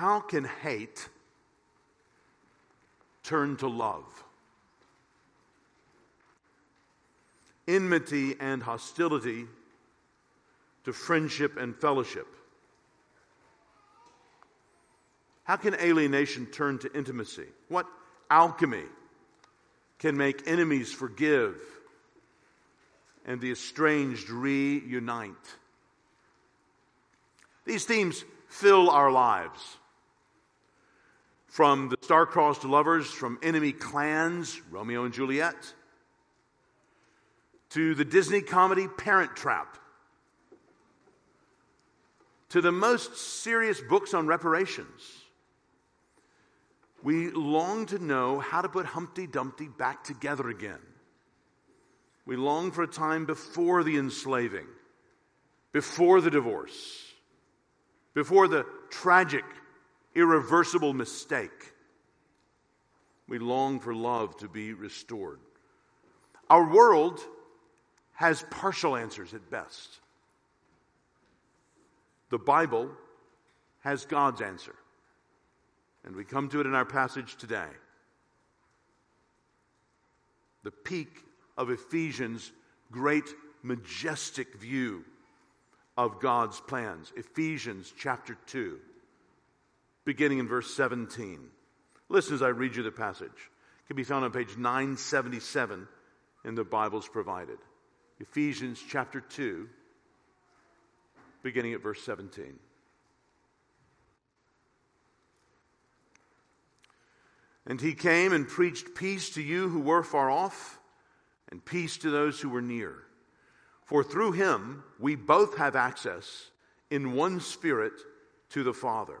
How can hate turn to love? Enmity and hostility to friendship and fellowship. How can alienation turn to intimacy? What alchemy can make enemies forgive and the estranged reunite? These themes fill our lives. From the star-crossed lovers from enemy clans, Romeo and Juliet, to the Disney comedy Parent Trap, to the most serious books on reparations. We long to know how to put Humpty Dumpty back together again. We long for a time before the enslaving, before the divorce, before the tragic, irreversible mistake. We long for love to be restored. Our world has partial answers at best. The Bible has God's answer. And we come to it in our passage today. The peak of Ephesians' great, majestic view of God's plans. Ephesians chapter 2, beginning in verse 17. Listen as I read you the passage. It can be found on page 977 in the Bibles provided. Ephesians chapter 2, beginning at verse 17. And he came and preached peace to you who were far off, and peace to those who were near. For through him we both have access in one spirit to the Father.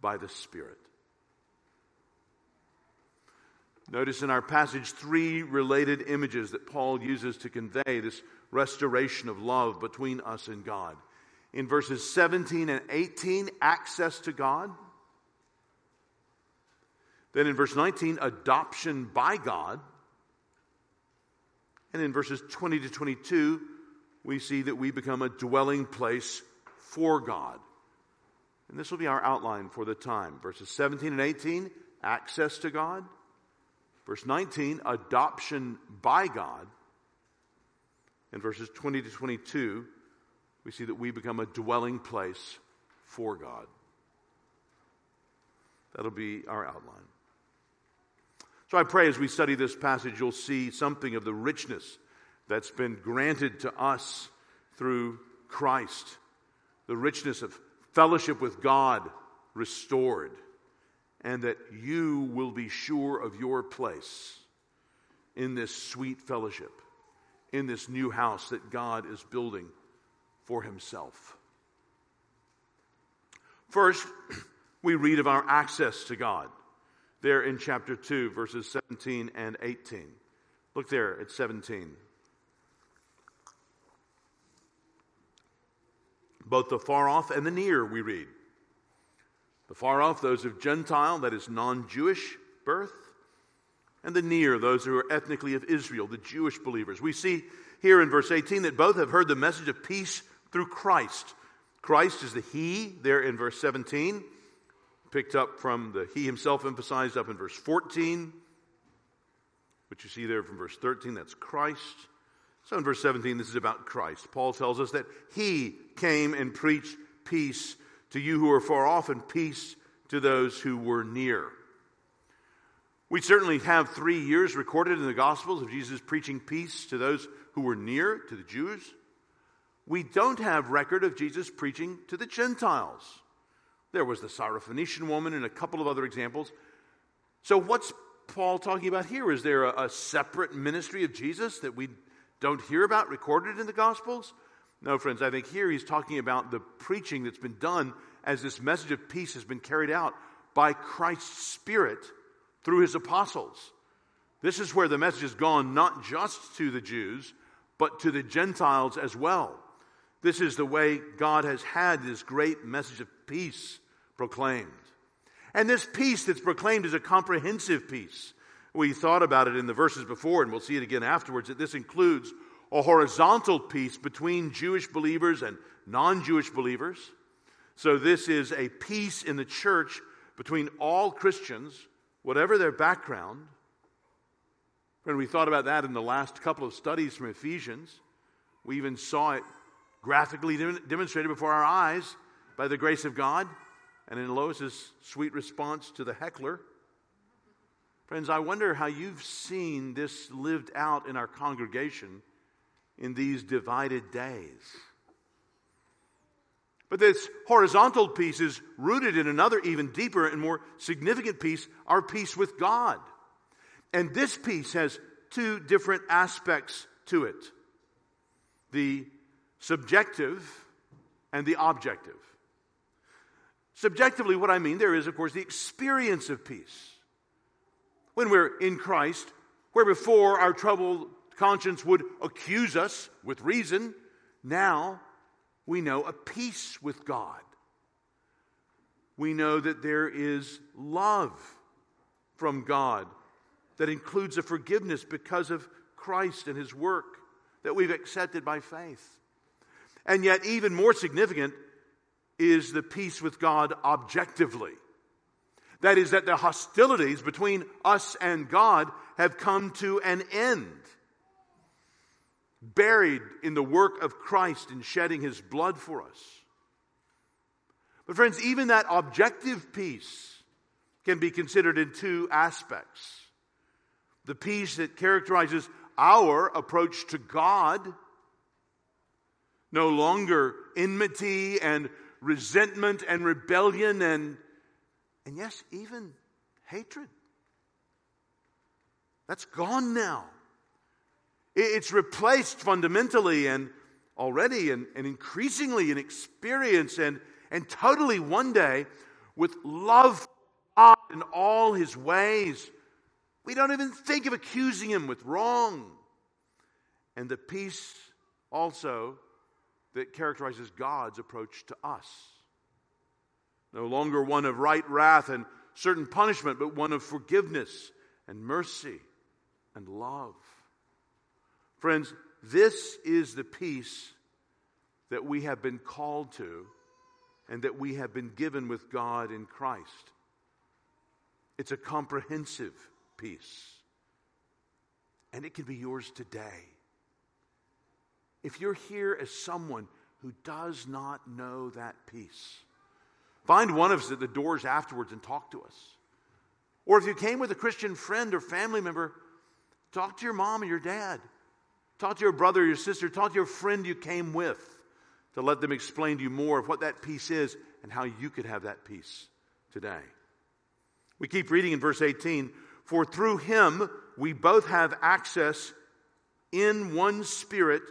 by the Spirit. Notice in our passage three related images that Paul uses to convey this restoration of love between us and God. In verses 17 and 18, access to God. Then in verse 19, adoption by God. And in verses 20 to 22, we see that we become a dwelling place for God. And this will be our outline for the time. Verses 17 and 18, access to God. Verse 19, adoption by God. In verses 20 to 22, we see that we become a dwelling place for God. That'll be our outline. So I pray as we study this passage, you'll see something of the richness that's been granted to us through Christ, the richness of fellowship with God restored and that you will be sure of your place in this sweet fellowship, in this new house that God is building for himself. First, we read of our access to God there in chapter 2, verses 17 and 18. Look there at 17. Both the far off and the near, we read. The far off, those of Gentile, that is non Jewish birth, and the near, those who are ethnically of Israel, the Jewish believers. We see here in verse 18 that both have heard the message of peace through Christ. Christ is the He, there in verse 17, picked up from the He himself emphasized up in verse 14, which you see there from verse 13, that's Christ. So in verse 17, this is about Christ. Paul tells us that He came and preached peace to you who are far off, and peace to those who were near. We certainly have three years recorded in the Gospels of Jesus preaching peace to those who were near, to the Jews. We don't have record of Jesus preaching to the Gentiles. There was the Syrophoenician woman and a couple of other examples. So, what's Paul talking about here? Is there a, a separate ministry of Jesus that we don't hear about recorded in the Gospels? No, friends, I think here he's talking about the preaching that's been done as this message of peace has been carried out by Christ's Spirit through his apostles. This is where the message has gone not just to the Jews, but to the Gentiles as well. This is the way God has had this great message of peace proclaimed. And this peace that's proclaimed is a comprehensive peace. We thought about it in the verses before, and we'll see it again afterwards, that this includes a horizontal peace between Jewish believers and non Jewish believers. So, this is a peace in the church between all Christians, whatever their background. And we thought about that in the last couple of studies from Ephesians. We even saw it graphically demonstrated before our eyes by the grace of God and in Lois's sweet response to the heckler. Friends, I wonder how you've seen this lived out in our congregation in these divided days. But this horizontal peace is rooted in another, even deeper and more significant peace our peace with God. And this peace has two different aspects to it the subjective and the objective. Subjectively, what I mean there is, of course, the experience of peace. When we're in Christ, where before our troubled conscience would accuse us with reason, now we know a peace with God. We know that there is love from God that includes a forgiveness because of Christ and his work that we've accepted by faith. And yet, even more significant is the peace with God objectively. That is, that the hostilities between us and God have come to an end. Buried in the work of Christ in shedding his blood for us. But, friends, even that objective peace can be considered in two aspects the peace that characterizes our approach to God no longer enmity and resentment and rebellion and, and yes, even hatred. That's gone now. It's replaced fundamentally and already and, and increasingly in experience and, and totally one day with love God in all his ways. We don't even think of accusing him with wrong. And the peace also that characterizes God's approach to us. No longer one of right wrath and certain punishment, but one of forgiveness and mercy and love. Friends, this is the peace that we have been called to and that we have been given with God in Christ. It's a comprehensive peace, and it can be yours today if you're here as someone who does not know that peace, find one of us at the doors afterwards and talk to us. Or if you came with a Christian friend or family member, talk to your mom or your dad. Talk to your brother or your sister. Talk to your friend you came with to let them explain to you more of what that peace is and how you could have that peace today. We keep reading in verse 18 For through him we both have access in one spirit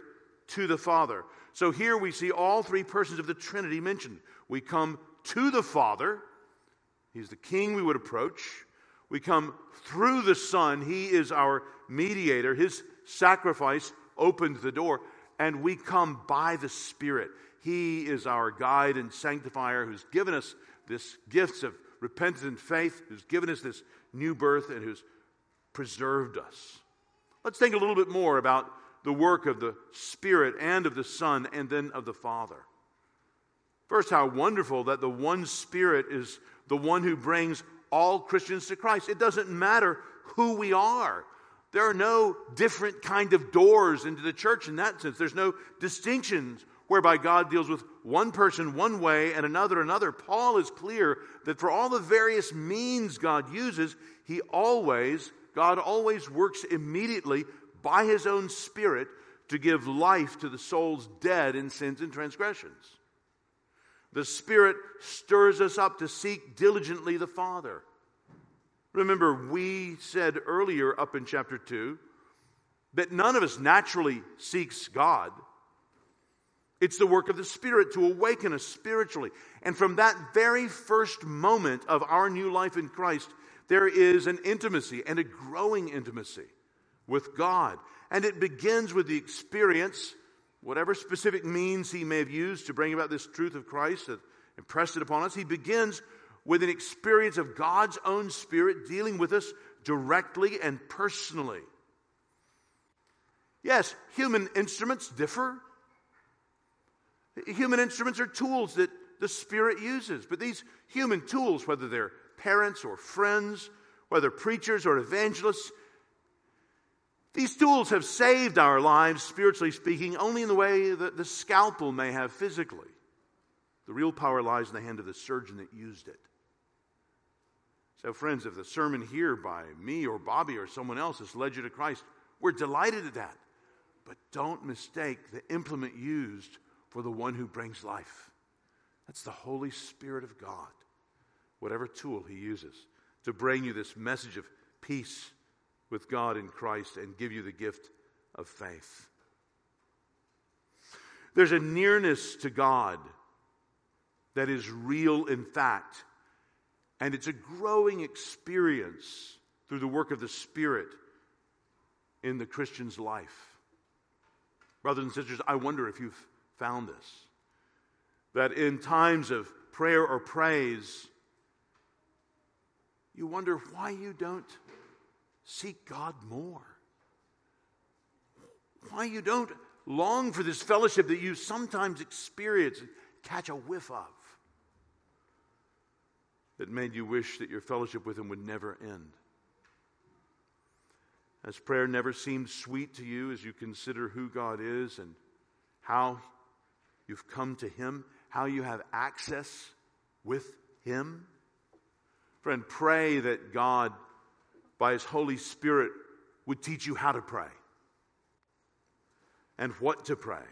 to the Father. So here we see all three persons of the Trinity mentioned. We come to the Father, He's the King we would approach. We come through the Son, He is our mediator. His sacrifice opened the door. And we come by the Spirit. He is our guide and sanctifier who's given us this gifts of repentance and faith, who's given us this new birth, and who's preserved us. Let's think a little bit more about the work of the Spirit and of the Son and then of the Father. First, how wonderful that the one Spirit is the one who brings all Christians to Christ. It doesn't matter who we are. There are no different kind of doors into the church in that sense. There's no distinctions whereby God deals with one person one way and another another. Paul is clear that for all the various means God uses, he always God always works immediately by his own Spirit to give life to the souls dead in sins and transgressions. The Spirit stirs us up to seek diligently the Father. Remember, we said earlier up in chapter 2 that none of us naturally seeks God. It's the work of the Spirit to awaken us spiritually. And from that very first moment of our new life in Christ, there is an intimacy and a growing intimacy with God. And it begins with the experience, whatever specific means He may have used to bring about this truth of Christ that impressed it upon us. He begins with an experience of God's own Spirit dealing with us directly and personally. Yes, human instruments differ. Human instruments are tools that the Spirit uses, but these human tools, whether they're parents or friends, whether preachers or evangelists, these tools have saved our lives, spiritually speaking, only in the way that the scalpel may have physically. The real power lies in the hand of the surgeon that used it. So, friends, if the sermon here by me or Bobby or someone else has led you to Christ, we're delighted at that. But don't mistake the implement used for the one who brings life. That's the Holy Spirit of God, whatever tool he uses to bring you this message of peace with God in Christ and give you the gift of faith. There's a nearness to God that is real in fact, and it's a growing experience through the work of the Spirit in the Christian's life. Brothers and sisters, I wonder if you've found this. That in times of prayer or praise, you wonder why you don't seek God more. Why you don't long for this fellowship that you sometimes experience and catch a whiff of that made you wish that your fellowship with Him would never end. As prayer never seemed sweet to you as you consider who God is and how you've come to Him, how you have access with Him. Friend, pray that God, by His Holy Spirit, would teach you how to pray and what to pray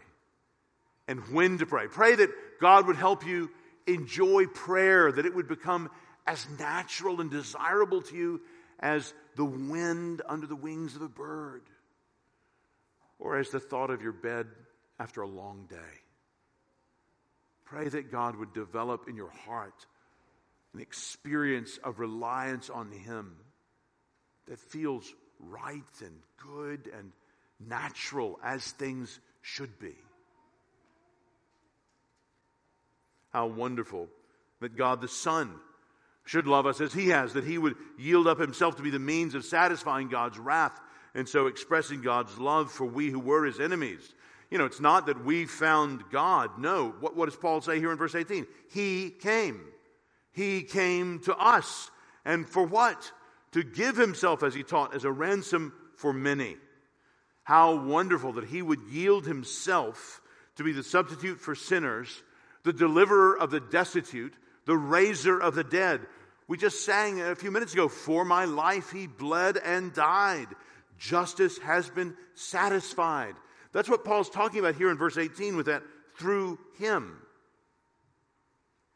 and when to pray. Pray that God would help you enjoy prayer, that it would become as natural and desirable to you as the wind under the wings of a bird or as the thought of your bed after a long day. Pray that God would develop in your heart an experience of reliance on Him that feels right and good and natural as things should be. How wonderful that God the Son should love us as He has, that He would yield up Himself to be the means of satisfying God's wrath and so expressing God's love for we who were His enemies. You know, it's not that we found God. No. What, what does Paul say here in verse 18? He came. He came to us. And for what? To give himself, as he taught, as a ransom for many. How wonderful that he would yield himself to be the substitute for sinners, the deliverer of the destitute, the raiser of the dead. We just sang a few minutes ago, For my life he bled and died. Justice has been satisfied. That's what Paul's talking about here in verse 18 with that through him.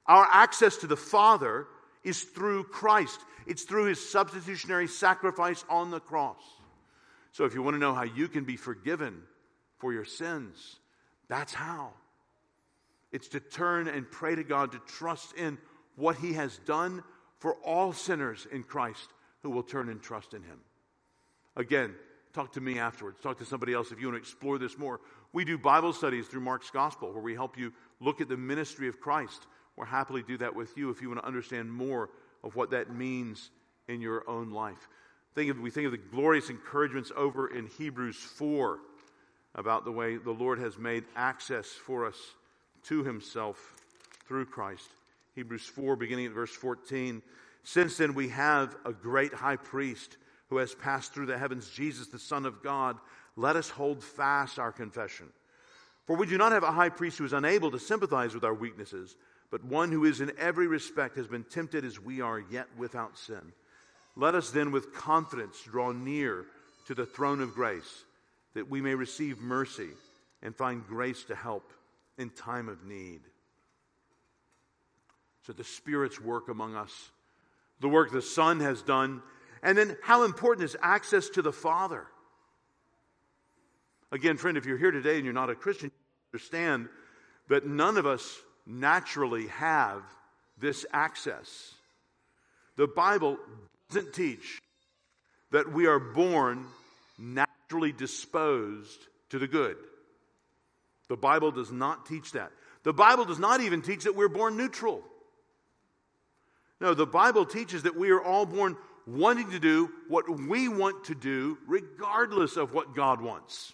Our access to the Father is through Christ, it's through his substitutionary sacrifice on the cross. So if you want to know how you can be forgiven for your sins, that's how. It's to turn and pray to God to trust in what he has done for all sinners in Christ who will turn and trust in him. Again, talk to me afterwards. Talk to somebody else if you want to explore this more. We do Bible studies through Mark's Gospel where we help you look at the ministry of Christ. We'll happily do that with you if you want to understand more of what that means in your own life. Think of, we think of the glorious encouragements over in Hebrews 4 about the way the Lord has made access for us to himself through Christ. Hebrews 4, beginning at verse 14. Since then, we have a great high priest who has passed through the heavens, Jesus, the Son of God, let us hold fast our confession. For we do not have a high priest who is unable to sympathize with our weaknesses, but one who is in every respect has been tempted as we are, yet without sin. Let us then with confidence draw near to the throne of grace, that we may receive mercy and find grace to help in time of need. So the Spirit's work among us, the work the Son has done, and then how important is access to the Father? Again, friend, if you're here today and you're not a Christian, understand that none of us naturally have this access. The Bible doesn't teach that we are born naturally disposed to the good. The Bible does not teach that. The Bible does not even teach that we're born neutral. No, the Bible teaches that we are all born wanting to do what we want to do, regardless of what God wants.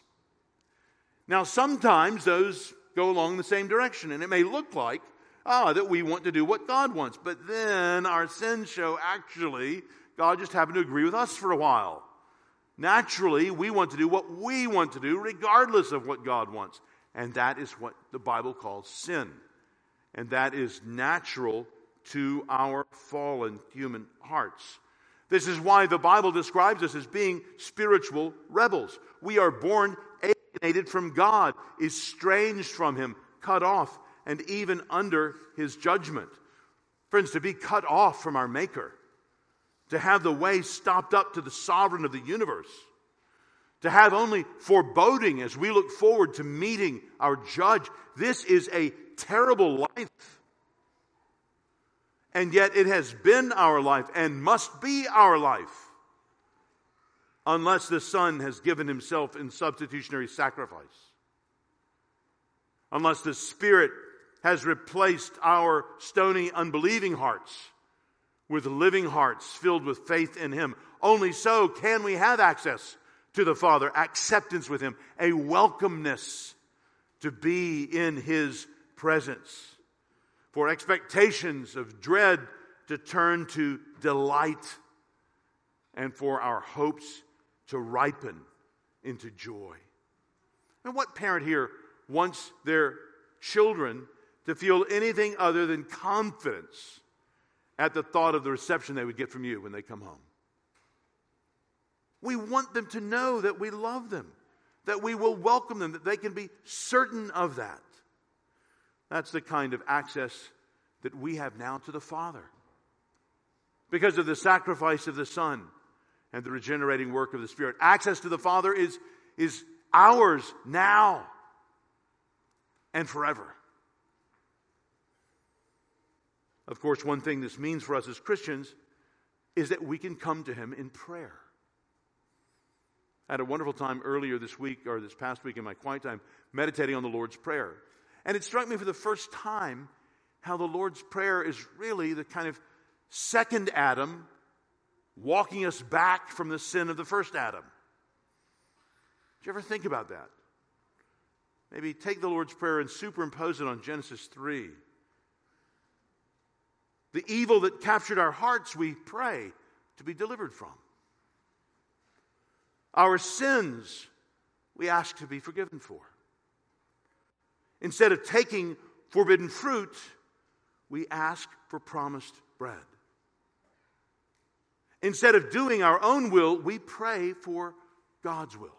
Now, sometimes those go along the same direction, and it may look like, ah, that we want to do what God wants, but then our sins show actually God just happened to agree with us for a while. Naturally, we want to do what we want to do, regardless of what God wants. And that is what the Bible calls sin. And that is natural to our fallen human hearts. This is why the Bible describes us as being spiritual rebels. We are born alienated from God, estranged from Him, cut off, and even under His judgment. Friends, to be cut off from our Maker, to have the way stopped up to the sovereign of the universe, to have only foreboding as we look forward to meeting our judge, this is a terrible life. And yet it has been our life and must be our life unless the Son has given himself in substitutionary sacrifice. Unless the Spirit has replaced our stony, unbelieving hearts with living hearts filled with faith in Him. Only so can we have access to the Father, acceptance with Him, a welcomeness to be in His presence for expectations of dread to turn to delight, and for our hopes to ripen into joy. And what parent here wants their children to feel anything other than confidence at the thought of the reception they would get from you when they come home? We want them to know that we love them, that we will welcome them, that they can be certain of that. That's the kind of access that we have now to the Father. Because of the sacrifice of the Son and the regenerating work of the Spirit. Access to the Father is, is ours now and forever. Of course, one thing this means for us as Christians is that we can come to Him in prayer. I had a wonderful time earlier this week, or this past week in my quiet time, meditating on the Lord's Prayer. And it struck me for the first time how the Lord's Prayer is really the kind of second Adam walking us back from the sin of the first Adam. Did you ever think about that? Maybe take the Lord's Prayer and superimpose it on Genesis 3. The evil that captured our hearts, we pray to be delivered from. Our sins, we ask to be forgiven for. Instead of taking forbidden fruit, we ask for promised bread. Instead of doing our own will, we pray for God's will.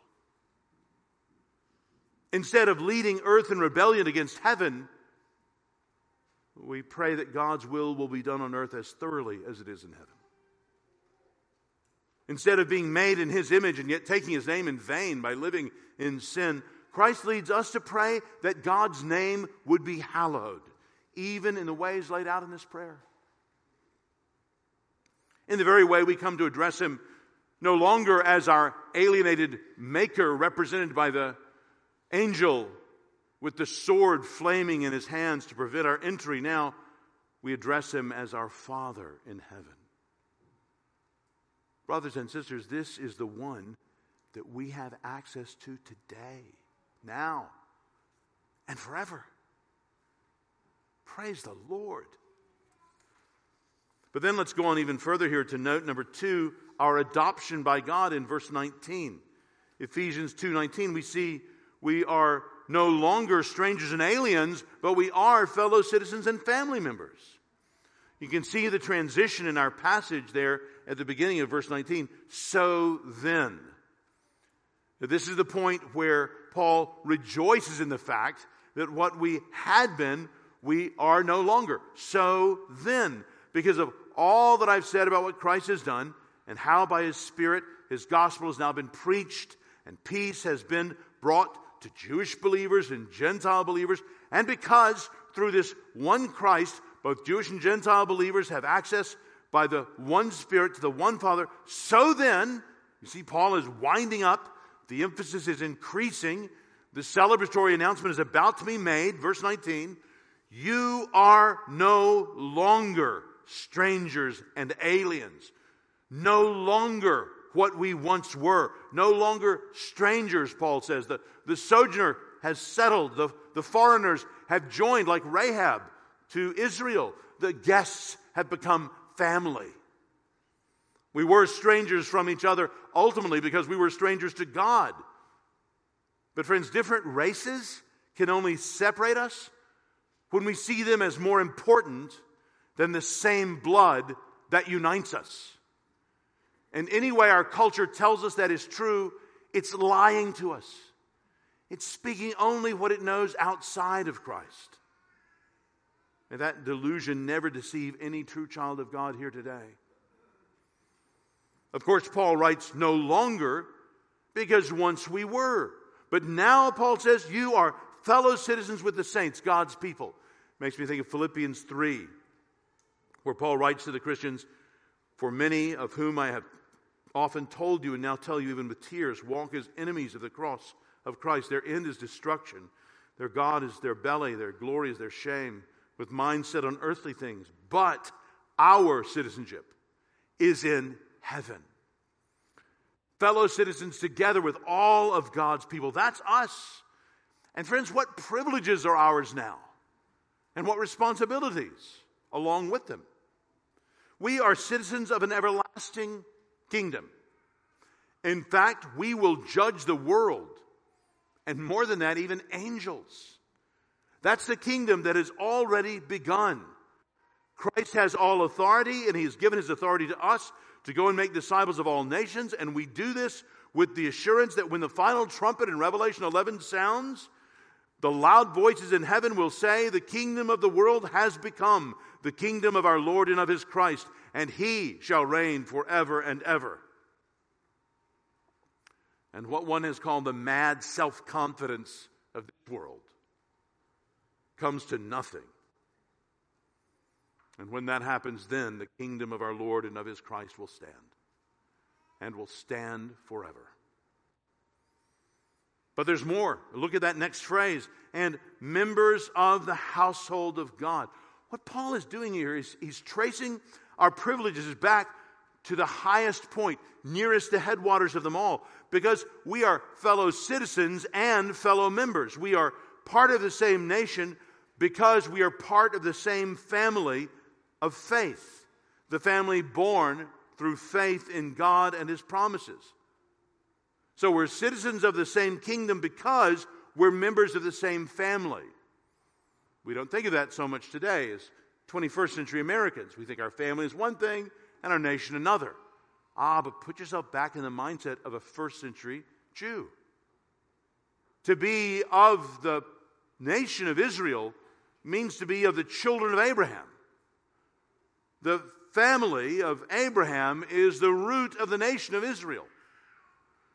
Instead of leading earth in rebellion against heaven, we pray that God's will will be done on earth as thoroughly as it is in heaven. Instead of being made in His image and yet taking His name in vain by living in sin, Christ leads us to pray that God's name would be hallowed, even in the ways laid out in this prayer. In the very way we come to address Him no longer as our alienated Maker, represented by the angel with the sword flaming in his hands to prevent our entry. Now we address him as our Father in heaven. Brothers and sisters, this is the one that we have access to today, now, and forever. Praise the Lord. But then let's go on even further here to note number two, our adoption by God in verse 19. Ephesians 2:19 we see we are no longer strangers and aliens, but we are fellow citizens and family members. You can see the transition in our passage there at the beginning of verse 19. So then. This is the point where Paul rejoices in the fact that what we had been, we are no longer. So then, because of all that I've said about what Christ has done and how by his Spirit his gospel has now been preached and peace has been brought to Jewish believers and Gentile believers, and because through this one Christ, both Jewish and Gentile believers have access by the one Spirit to the one Father, so then, you see, Paul is winding up, the emphasis is increasing, the celebratory announcement is about to be made. Verse 19 You are no longer strangers and aliens, no longer what we once were, no longer strangers, Paul says. The, the sojourner has settled, the, the foreigners have joined, like Rahab, to Israel. The guests have become family. We were strangers from each other ultimately because we were strangers to God. But, friends, different races can only separate us when we see them as more important than the same blood that unites us. And any way our culture tells us that is true, it's lying to us. It's speaking only what it knows outside of Christ. May that delusion never deceive any true child of God here today. Of course, Paul writes, no longer, because once we were. But now, Paul says, you are fellow citizens with the saints, God's people. Makes me think of Philippians 3, where Paul writes to the Christians, For many of whom I have often told you and now tell you even with tears, walk as enemies of the cross of Christ. Their end is destruction. Their God is their belly, their glory is their shame with minds set on earthly things, but our citizenship is in heaven. Fellow citizens together with all of God's people. That's us. And friends, what privileges are ours now? And what responsibilities along with them? We are citizens of an everlasting kingdom. In fact, we will judge the world, and more than that, even angels. That's the kingdom that has already begun. Christ has all authority, and He has given His authority to us to go and make disciples of all nations. And we do this with the assurance that when the final trumpet in Revelation 11 sounds, the loud voices in heaven will say, The kingdom of the world has become the kingdom of our Lord and of His Christ, and He shall reign forever and ever. And what one has called the mad self confidence of this world comes to nothing. And when that happens, then the kingdom of our Lord and of his Christ will stand and will stand forever. But there's more. Look at that next phrase and members of the household of God. What Paul is doing here is he's tracing our privileges back to the highest point, nearest the headwaters of them all, because we are fellow citizens and fellow members. We are part of the same nation, because we are part of the same family of faith, the family born through faith in God and His promises. So we're citizens of the same kingdom because we're members of the same family. We don't think of that so much today as 21st century Americans. We think our family is one thing and our nation another. Ah, but put yourself back in the mindset of a first century Jew. To be of the nation of Israel means to be of the children of Abraham. The family of Abraham is the root of the nation of Israel.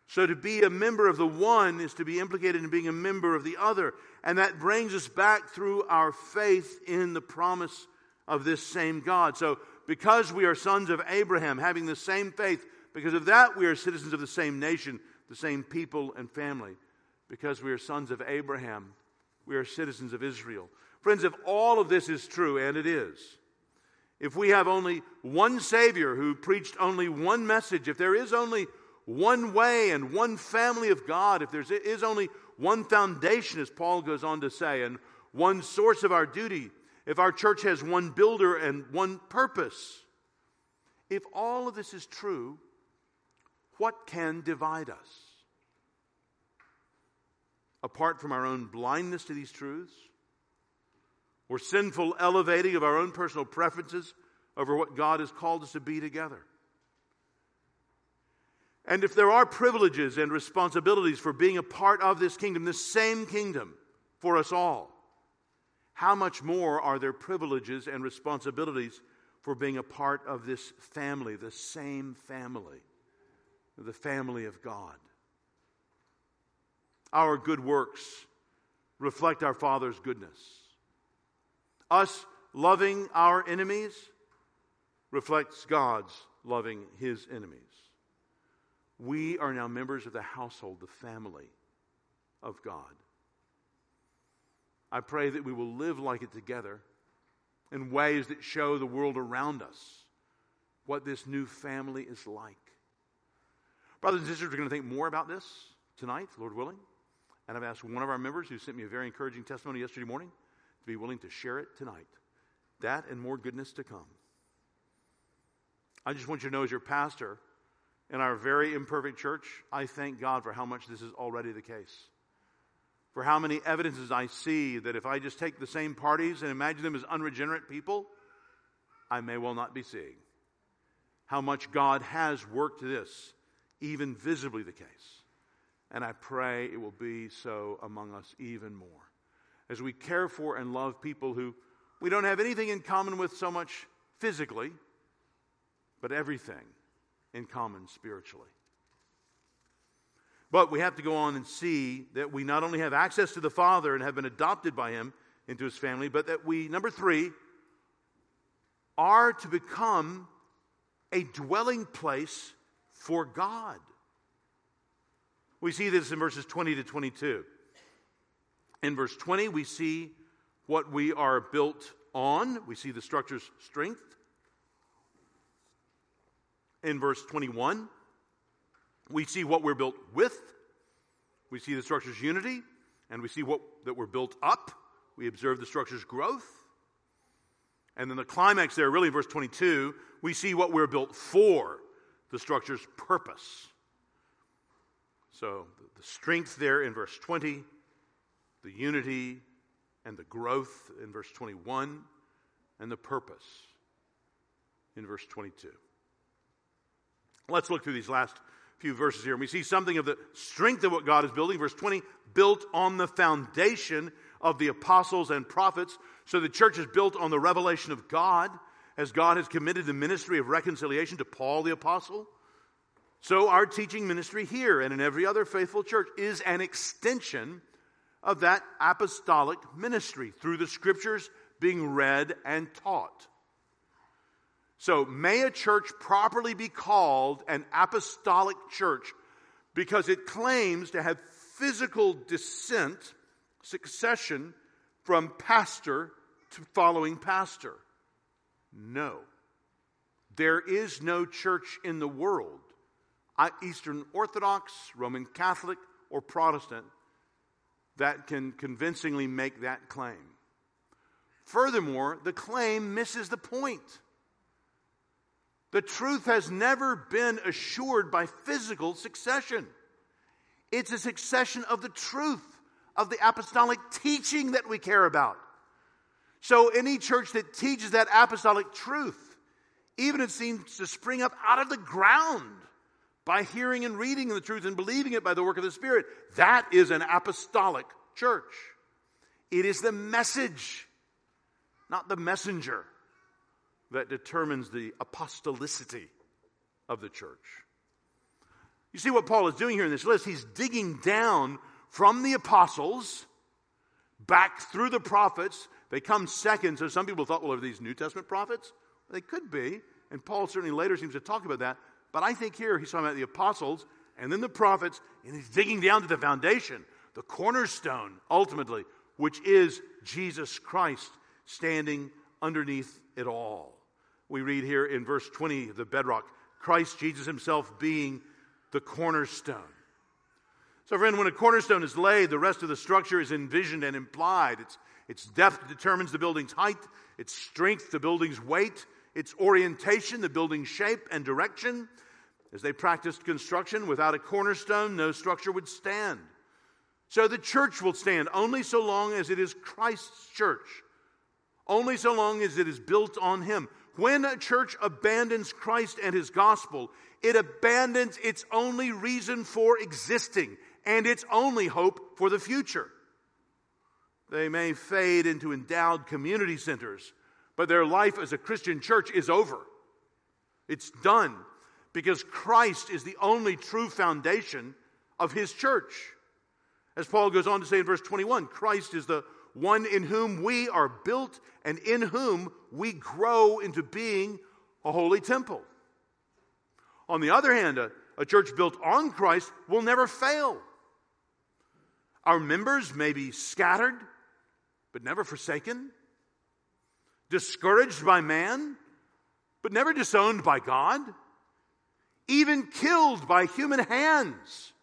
So to be a member of the one is to be implicated in being a member of the other. And that brings us back through our faith in the promise of this same God. So because we are sons of Abraham, having the same faith, because of that we are citizens of the same nation, the same people and family. Because we are sons of Abraham, we are citizens of Israel. Friends, if all of this is true, and it is, if we have only one Savior who preached only one message, if there is only one way and one family of God, if there is only one foundation, as Paul goes on to say, and one source of our duty, if our church has one builder and one purpose, if all of this is true, what can divide us? Apart from our own blindness to these truths, or sinful elevating of our own personal preferences over what God has called us to be together. And if there are privileges and responsibilities for being a part of this kingdom, this same kingdom for us all, how much more are there privileges and responsibilities for being a part of this family, the same family, the family of God? Our good works reflect our Father's goodness. Us loving our enemies reflects God's loving his enemies. We are now members of the household, the family of God. I pray that we will live like it together in ways that show the world around us what this new family is like. Brothers and sisters, we're going to think more about this tonight, Lord willing. And I've asked one of our members who sent me a very encouraging testimony yesterday morning to be willing to share it tonight. That and more goodness to come. I just want you to know, as your pastor in our very imperfect church, I thank God for how much this is already the case. For how many evidences I see that if I just take the same parties and imagine them as unregenerate people, I may well not be seeing. How much God has worked this, even visibly the case. And I pray it will be so among us even more. As we care for and love people who we don't have anything in common with so much physically, but everything in common spiritually. But we have to go on and see that we not only have access to the Father and have been adopted by Him into His family, but that we, number three, are to become a dwelling place for God. We see this in verses 20 to 22. In verse 20, we see what we are built on, we see the structure's strength in verse 21. We see what we're built with. We see the structure's unity, and we see what that we're built up. We observe the structure's growth. And then the climax there, really, in verse 22, we see what we're built for, the structure's purpose. So the strength there in verse 20, the unity and the growth in verse 21, and the purpose in verse 22. Let's look through these last few verses here. And we see something of the strength of what God is building. Verse 20, built on the foundation of the apostles and prophets. So the church is built on the revelation of God, as God has committed the ministry of reconciliation to Paul the apostle. So our teaching ministry here and in every other faithful church is an extension of that apostolic ministry through the scriptures being read and taught. So, may a church properly be called an apostolic church because it claims to have physical descent, succession from pastor to following pastor? No. There is no church in the world, Eastern Orthodox, Roman Catholic, or Protestant, that can convincingly make that claim. Furthermore, the claim misses the point. The truth has never been assured by physical succession. It's a succession of the truth, of the apostolic teaching that we care about. So, any church that teaches that apostolic truth, even it seems to spring up out of the ground by hearing and reading the truth and believing it by the work of the Spirit, that is an apostolic church. It is the message, not the messenger that determines the apostolicity of the church. You see what Paul is doing here in this list? He's digging down from the apostles back through the prophets. They come second. So some people thought, well, are these New Testament prophets? They could be. And Paul certainly later seems to talk about that. But I think here he's talking about the apostles and then the prophets, and he's digging down to the foundation, the cornerstone, ultimately, which is Jesus Christ standing underneath it all we read here in verse 20, the bedrock Christ Jesus himself being the cornerstone. So, friend, when a cornerstone is laid, the rest of the structure is envisioned and implied. Its, its depth determines the building's height, its strength, the building's weight, its orientation, the building's shape and direction. As they practiced construction, without a cornerstone, no structure would stand. So the church will stand only so long as it is Christ's church, only so long as it is built on Him. When a church abandons Christ and his gospel, it abandons its only reason for existing and its only hope for the future. They may fade into endowed community centers, but their life as a Christian church is over. It's done because Christ is the only true foundation of his church. As Paul goes on to say in verse 21, Christ is the one in whom we are built and in whom we grow into being a holy temple. On the other hand, a, a church built on Christ will never fail. Our members may be scattered, but never forsaken, discouraged by man, but never disowned by God, even killed by human hands,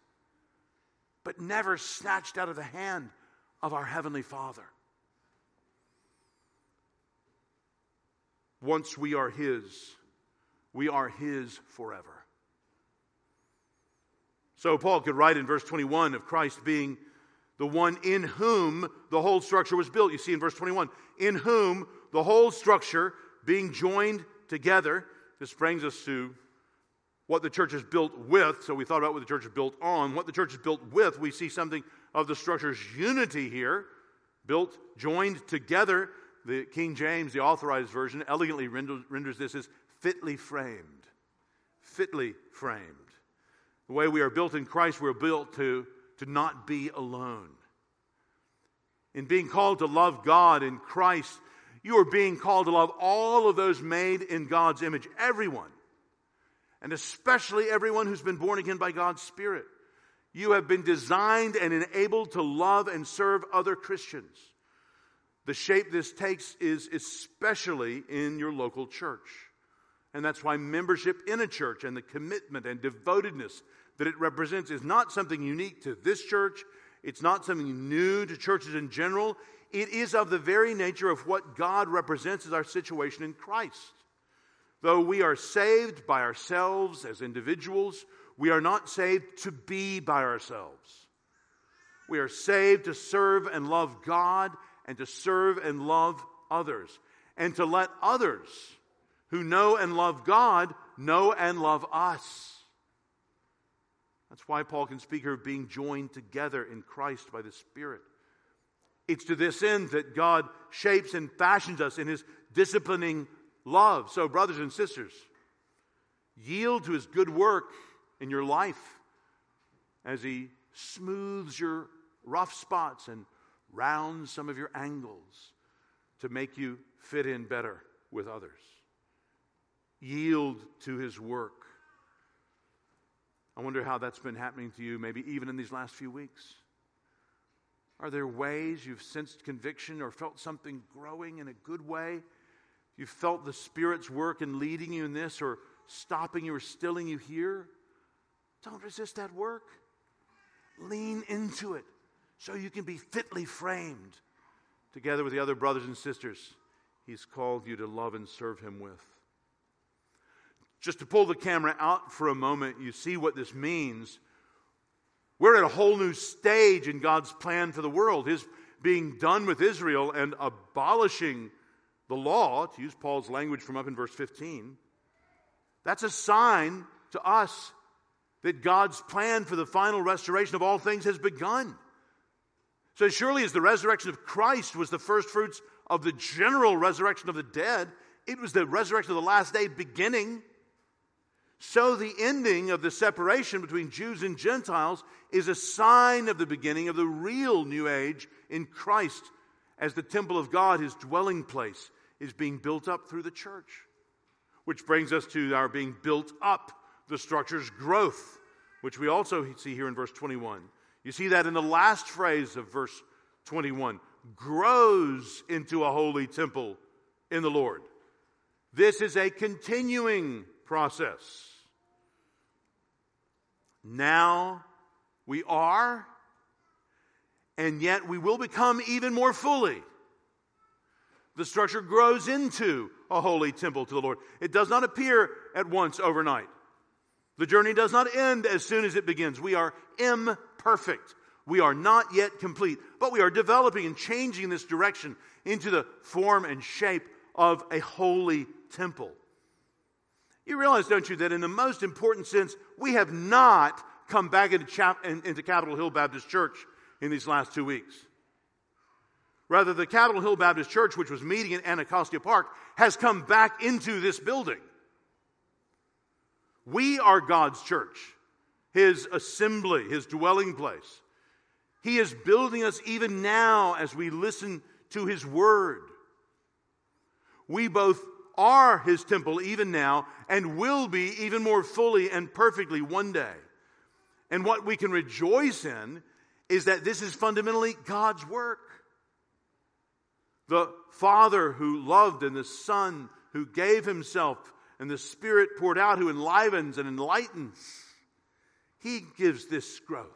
but never snatched out of the hand of our Heavenly Father. Once we are His, we are His forever. So Paul could write in verse 21 of Christ being the one in whom the whole structure was built. You see in verse 21, in whom the whole structure being joined together. This brings us to what the church is built with. So we thought about what the church is built on. What the church is built with, we see something of the structure's unity here, built, joined together. The King James, the authorized version, elegantly renders this as fitly framed. Fitly framed. The way we are built in Christ, we're built to, to not be alone. In being called to love God in Christ, you are being called to love all of those made in God's image, everyone, and especially everyone who's been born again by God's Spirit. You have been designed and enabled to love and serve other Christians. The shape this takes is especially in your local church. And that's why membership in a church and the commitment and devotedness that it represents is not something unique to this church. It's not something new to churches in general. It is of the very nature of what God represents as our situation in Christ. Though we are saved by ourselves as individuals, we are not saved to be by ourselves. We are saved to serve and love God and to serve and love others and to let others who know and love God know and love us. That's why Paul can speak here of being joined together in Christ by the Spirit. It's to this end that God shapes and fashions us in his disciplining love. So, brothers and sisters, yield to his good work in your life as he smooths your rough spots and rounds some of your angles to make you fit in better with others. Yield to his work. I wonder how that's been happening to you, maybe even in these last few weeks. Are there ways you've sensed conviction or felt something growing in a good way? You've felt the Spirit's work in leading you in this or stopping you or stilling you here? Don't resist that work. Lean into it so you can be fitly framed together with the other brothers and sisters He's called you to love and serve Him with. Just to pull the camera out for a moment, you see what this means we're at a whole new stage in God's plan for the world. His being done with Israel and abolishing the law, to use Paul's language from up in verse 15, that's a sign to us that God's plan for the final restoration of all things has begun. So, surely, as the resurrection of Christ was the first fruits of the general resurrection of the dead, it was the resurrection of the last day beginning so, the ending of the separation between Jews and Gentiles is a sign of the beginning of the real new age in Christ as the temple of God, his dwelling place, is being built up through the church. Which brings us to our being built up, the structure's growth, which we also see here in verse 21. You see that in the last phrase of verse 21 grows into a holy temple in the Lord. This is a continuing process. Now we are, and yet we will become even more fully. The structure grows into a holy temple to the Lord. It does not appear at once overnight. The journey does not end as soon as it begins. We are imperfect. We are not yet complete, but we are developing and changing this direction into the form and shape of a holy temple. You realize, don't you, that in the most important sense, we have not come back into, Chap- into Capitol Hill Baptist Church in these last two weeks. Rather, the Capitol Hill Baptist Church, which was meeting in Anacostia Park, has come back into this building. We are God's church, His assembly, His dwelling place. He is building us even now as we listen to His Word. We both are His temple even now and will be even more fully and perfectly one day. And what we can rejoice in is that this is fundamentally God's work. The Father who loved and the Son who gave Himself and the Spirit poured out who enlivens and enlightens. He gives this growth.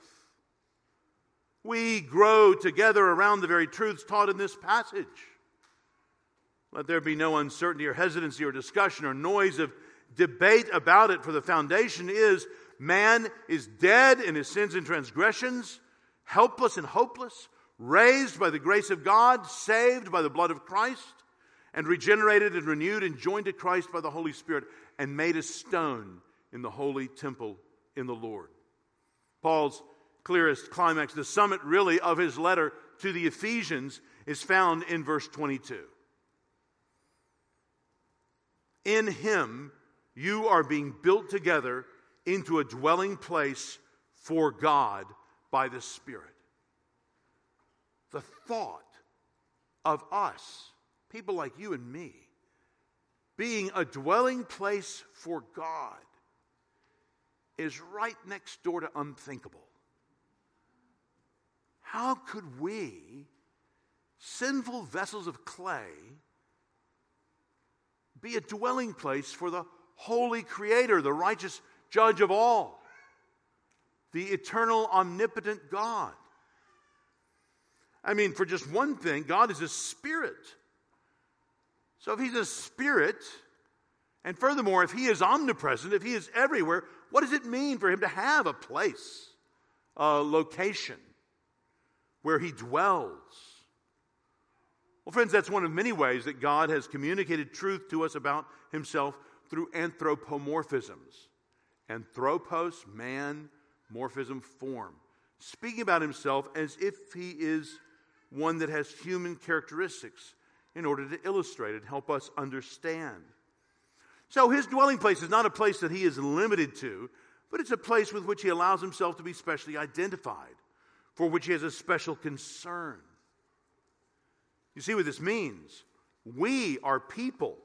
We grow together around the very truths taught in this passage. Let there be no uncertainty or hesitancy or discussion or noise of debate about it, for the foundation is man is dead in his sins and transgressions, helpless and hopeless, raised by the grace of God, saved by the blood of Christ, and regenerated and renewed and joined to Christ by the Holy Spirit, and made a stone in the holy temple in the Lord. Paul's clearest climax, the summit really of his letter to the Ephesians, is found in verse 22. In him, you are being built together into a dwelling place for God by the Spirit. The thought of us, people like you and me, being a dwelling place for God is right next door to unthinkable. How could we, sinful vessels of clay, be a dwelling place for the holy Creator, the righteous Judge of all, the eternal, omnipotent God. I mean, for just one thing, God is a spirit. So if He's a spirit, and furthermore, if He is omnipresent, if He is everywhere, what does it mean for Him to have a place, a location where He dwells? Well, friends, that's one of many ways that God has communicated truth to us about himself through anthropomorphisms. Anthropos, man, morphism, form. Speaking about himself as if he is one that has human characteristics in order to illustrate and help us understand. So his dwelling place is not a place that he is limited to, but it's a place with which he allows himself to be specially identified, for which he has a special concern. You see what this means? We are people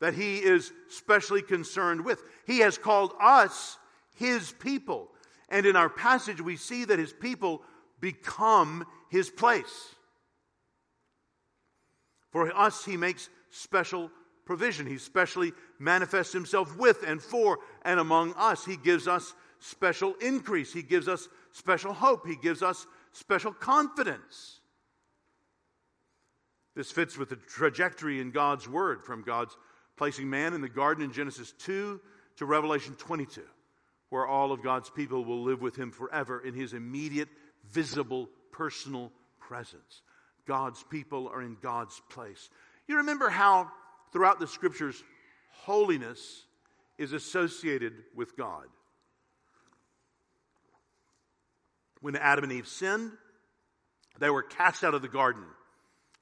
that he is specially concerned with. He has called us his people. And in our passage, we see that his people become his place. For us, he makes special provision. He specially manifests himself with and for and among us. He gives us special increase. He gives us special hope. He gives us special confidence. This fits with the trajectory in God's word from God's placing man in the garden in Genesis 2 to Revelation 22, where all of God's people will live with him forever in his immediate, visible, personal presence. God's people are in God's place. You remember how throughout the scriptures, holiness is associated with God. When Adam and Eve sinned, they were cast out of the garden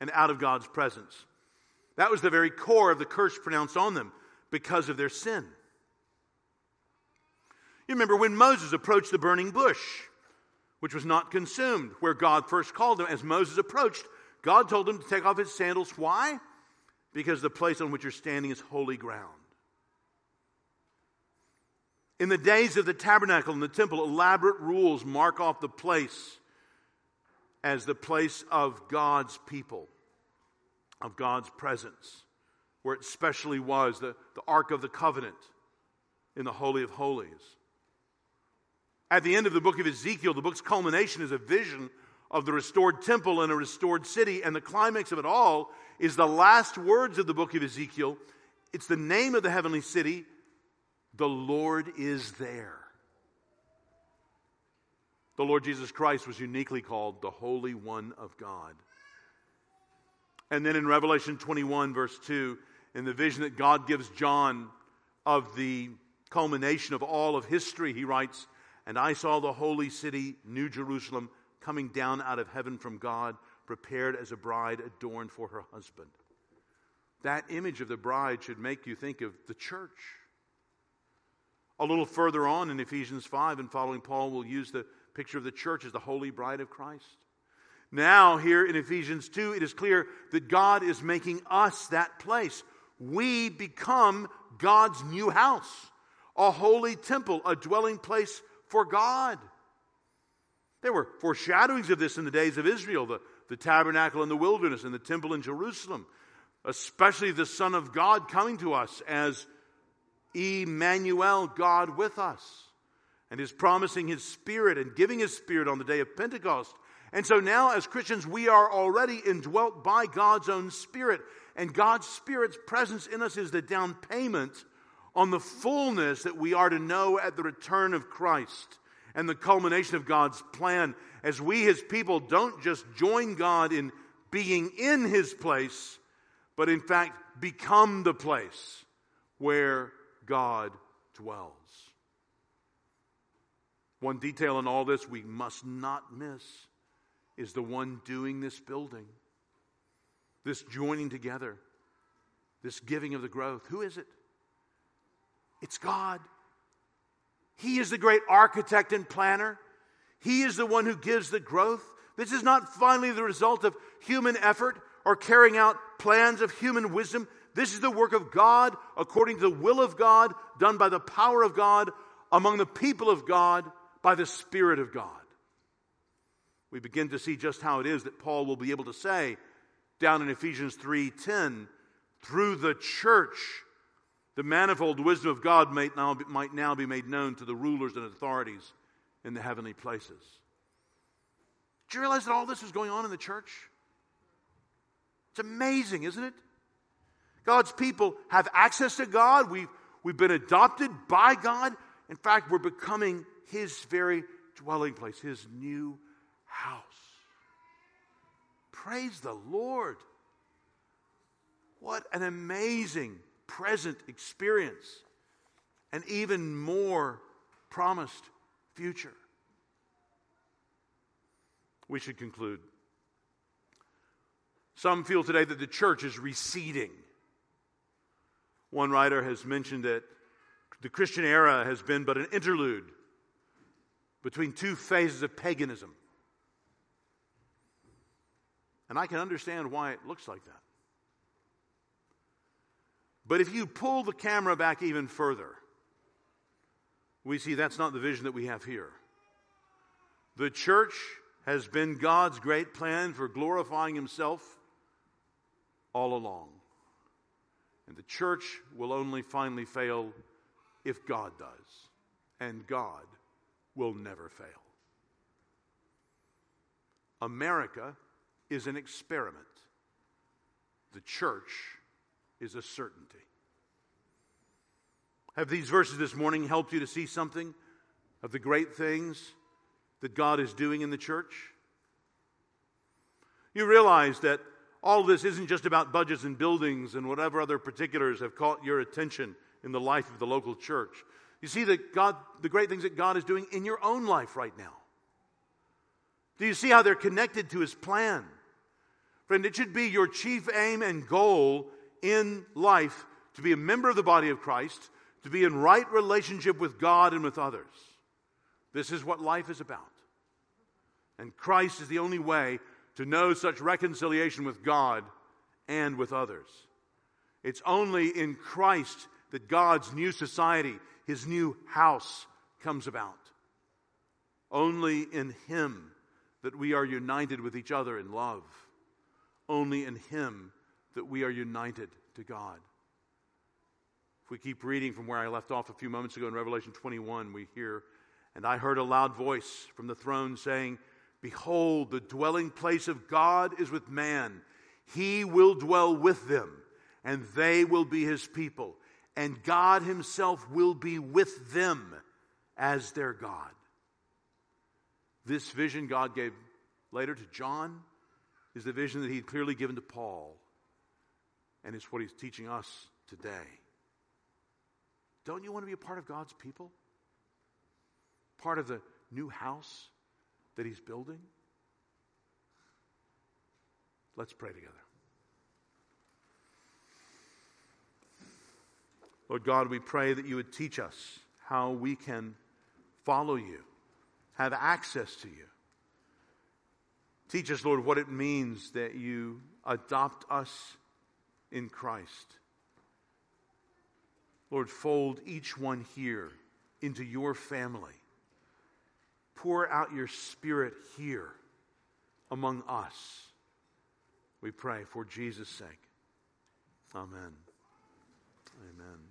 and out of God's presence. That was the very core of the curse pronounced on them because of their sin. You remember when Moses approached the burning bush, which was not consumed, where God first called him. As Moses approached, God told him to take off his sandals. Why? Because the place on which you're standing is holy ground. In the days of the tabernacle and the temple, elaborate rules mark off the place as the place of God's people, of God's presence, where it specially was the, the Ark of the Covenant in the Holy of Holies. At the end of the book of Ezekiel, the book's culmination is a vision of the restored temple and a restored city, and the climax of it all is the last words of the book of Ezekiel. It's the name of the heavenly city. The Lord is there. The Lord Jesus Christ was uniquely called the Holy One of God. And then in Revelation 21, verse 2, in the vision that God gives John of the culmination of all of history, he writes, And I saw the holy city, New Jerusalem, coming down out of heaven from God, prepared as a bride adorned for her husband. That image of the bride should make you think of the church. A little further on in Ephesians 5 and following, Paul will use the picture of the church as the holy bride of Christ. Now, here in Ephesians 2, it is clear that God is making us that place. We become God's new house, a holy temple, a dwelling place for God. There were foreshadowings of this in the days of Israel the, the tabernacle in the wilderness and the temple in Jerusalem, especially the Son of God coming to us as Emmanuel, God with us, and His promising His Spirit and giving His Spirit on the day of Pentecost. And so now, as Christians, we are already indwelt by God's own Spirit. And God's Spirit's presence in us is the down payment on the fullness that we are to know at the return of Christ and the culmination of God's plan as we, his people, don't just join God in being in his place, but in fact become the place where God dwells. One detail in all this we must not miss is the one doing this building, this joining together, this giving of the growth. Who is it? It's God. He is the great architect and planner. He is the one who gives the growth. This is not finally the result of human effort or carrying out plans of human wisdom. This is the work of God according to the will of God, done by the power of God among the people of God by the Spirit of God. We begin to see just how it is that Paul will be able to say down in Ephesians 3:10 through the church the manifold wisdom of God might now, be, might now be made known to the rulers and authorities in the heavenly places. Do you realize that all this is going on in the church? It's amazing, isn't it? God's people have access to God. We've, we've been adopted by God. In fact, we're becoming His very dwelling place, His new house. Praise the Lord. What an amazing present experience and even more promised future. We should conclude. Some feel today that the church is receding. One writer has mentioned that the Christian era has been but an interlude between two phases of paganism. And I can understand why it looks like that. But if you pull the camera back even further, we see that's not the vision that we have here. The church has been God's great plan for glorifying Himself all along. And the church will only finally fail if God does. And God will never fail. America is an experiment. The church is a certainty. Have these verses this morning helped you to see something of the great things that God is doing in the church? You realize that all this isn't just about budgets and buildings and whatever other particulars have caught your attention in the life of the local church. You see that God, the great things that God is doing in your own life right now. Do you see how they're connected to His plan? Friend, it should be your chief aim and goal in life to be a member of the body of Christ, to be in right relationship with God and with others. This is what life is about. And Christ is the only way to know such reconciliation with God and with others. It's only in Christ that God's new society, his new house, comes about. Only in Him that we are united with each other in love. Only in Him that we are united to God. If we keep reading from where I left off a few moments ago in Revelation 21, we hear, And I heard a loud voice from the throne saying, Behold, the dwelling place of God is with man. He will dwell with them, and they will be his people. And God himself will be with them as their God. This vision God gave later to John is the vision that he had clearly given to Paul and it's what he's teaching us today. Don't you want to be a part of God's people? Part of the new house that he's building? Let's pray together. Lord God, we pray that you would teach us how we can follow you have access to you. Teach us, Lord, what it means that you adopt us in Christ. Lord, fold each one here into your family. Pour out your spirit here among us. We pray for Jesus' sake. Amen. Amen.